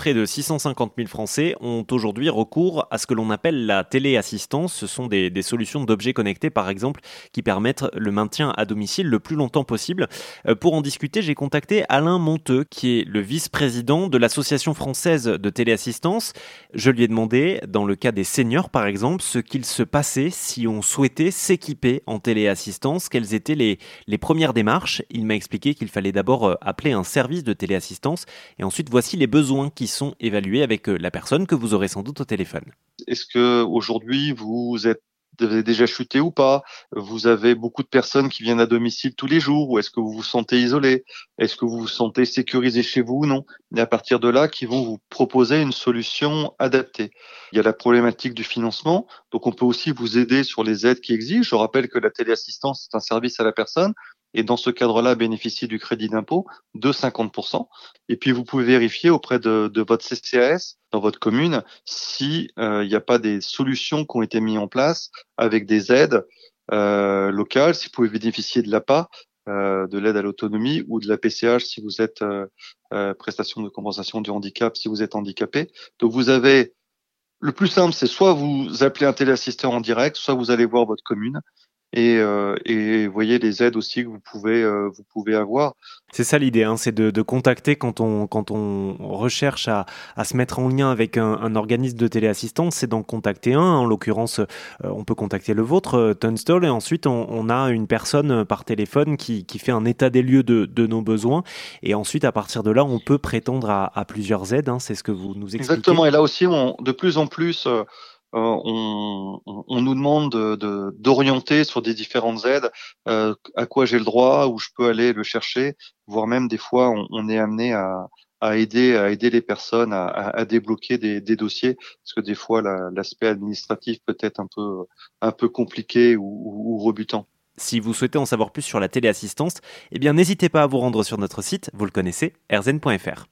Près de 650 000 Français ont aujourd'hui recours à ce que l'on appelle la téléassistance. Ce sont des, solutions d'objets connectés, par exemple, qui permettent le maintien à domicile le plus longtemps possible. Euh, pour en discuter, j'ai contacté Alain Monteux, qui est le vice-président de l'Association française de téléassistance. Je lui ai demandé, dans le cas des seniors par exemple, ce qu'il se passait si on souhaitait s'équiper en téléassistance, quelles étaient les, les premières démarches. Il m'a expliqué qu'il fallait d'abord euh, appeler un service de téléassistance et ensuite voici les besoins qui sont évalués avec euh, la personne que vous aurez sans doute au téléphone. Est-ce que aujourd'hui vous êtes vous avez déjà chuté ou pas? Vous avez beaucoup de personnes qui viennent à domicile tous les jours ou est-ce que vous vous sentez isolé? Est-ce que vous vous sentez sécurisé chez vous? Ou non Et à partir de là, qui vont vous proposer une solution adaptée? Il y a la problématique du financement, donc on peut aussi vous aider sur les aides qui existent. Je rappelle que la téléassistance c'est un service à la personne et dans ce cadre-là bénéficier du crédit d'impôt de 50%. Et puis vous pouvez vérifier auprès de, de votre CCAS dans votre commune si euh, il n'y a pas des solutions qui ont été mises en place avec des aides euh, locales, si vous pouvez bénéficier de l'APA, euh, de l'aide à l'autonomie ou de la PCH si vous êtes euh, euh, prestation de compensation du handicap si vous êtes handicapé. Donc vous avez le plus simple, c'est soit vous appelez un téléassisteur en direct, soit vous allez voir votre commune et, euh, et voyez les aides aussi que vous pouvez euh, vous pouvez avoir. C'est ça l'idée, hein, c'est de, de, contacter quand on quand on recherche à, à se mettre en lien avec un, un organisme de téléassistance, c'est d'en contacter un. En l'occurrence, euh, on peut contacter le vôtre, euh, Tunstall, et ensuite on, on, a une personne par téléphone qui, qui fait un état des lieux de, de, nos besoins, et ensuite à partir de là, on peut prétendre à, à plusieurs aides. Hein, c'est ce que vous nous expliquez. Exactement, et là aussi, on, de plus en plus euh, on, on, nous demande d'orienter sur des différentes aides, euh, à quoi j'ai le droit, où je peux aller le chercher, voire même des fois on, est amené à, aider à aider les personnes à, débloquer des, dossiers, parce que des fois l'aspect administratif peut être un peu compliqué ou rebutant. Si vous souhaitez en savoir plus sur la téléassistance, eh bien n'hésitez pas à vous rendre sur notre site, vous le connaissez, rzn.fr.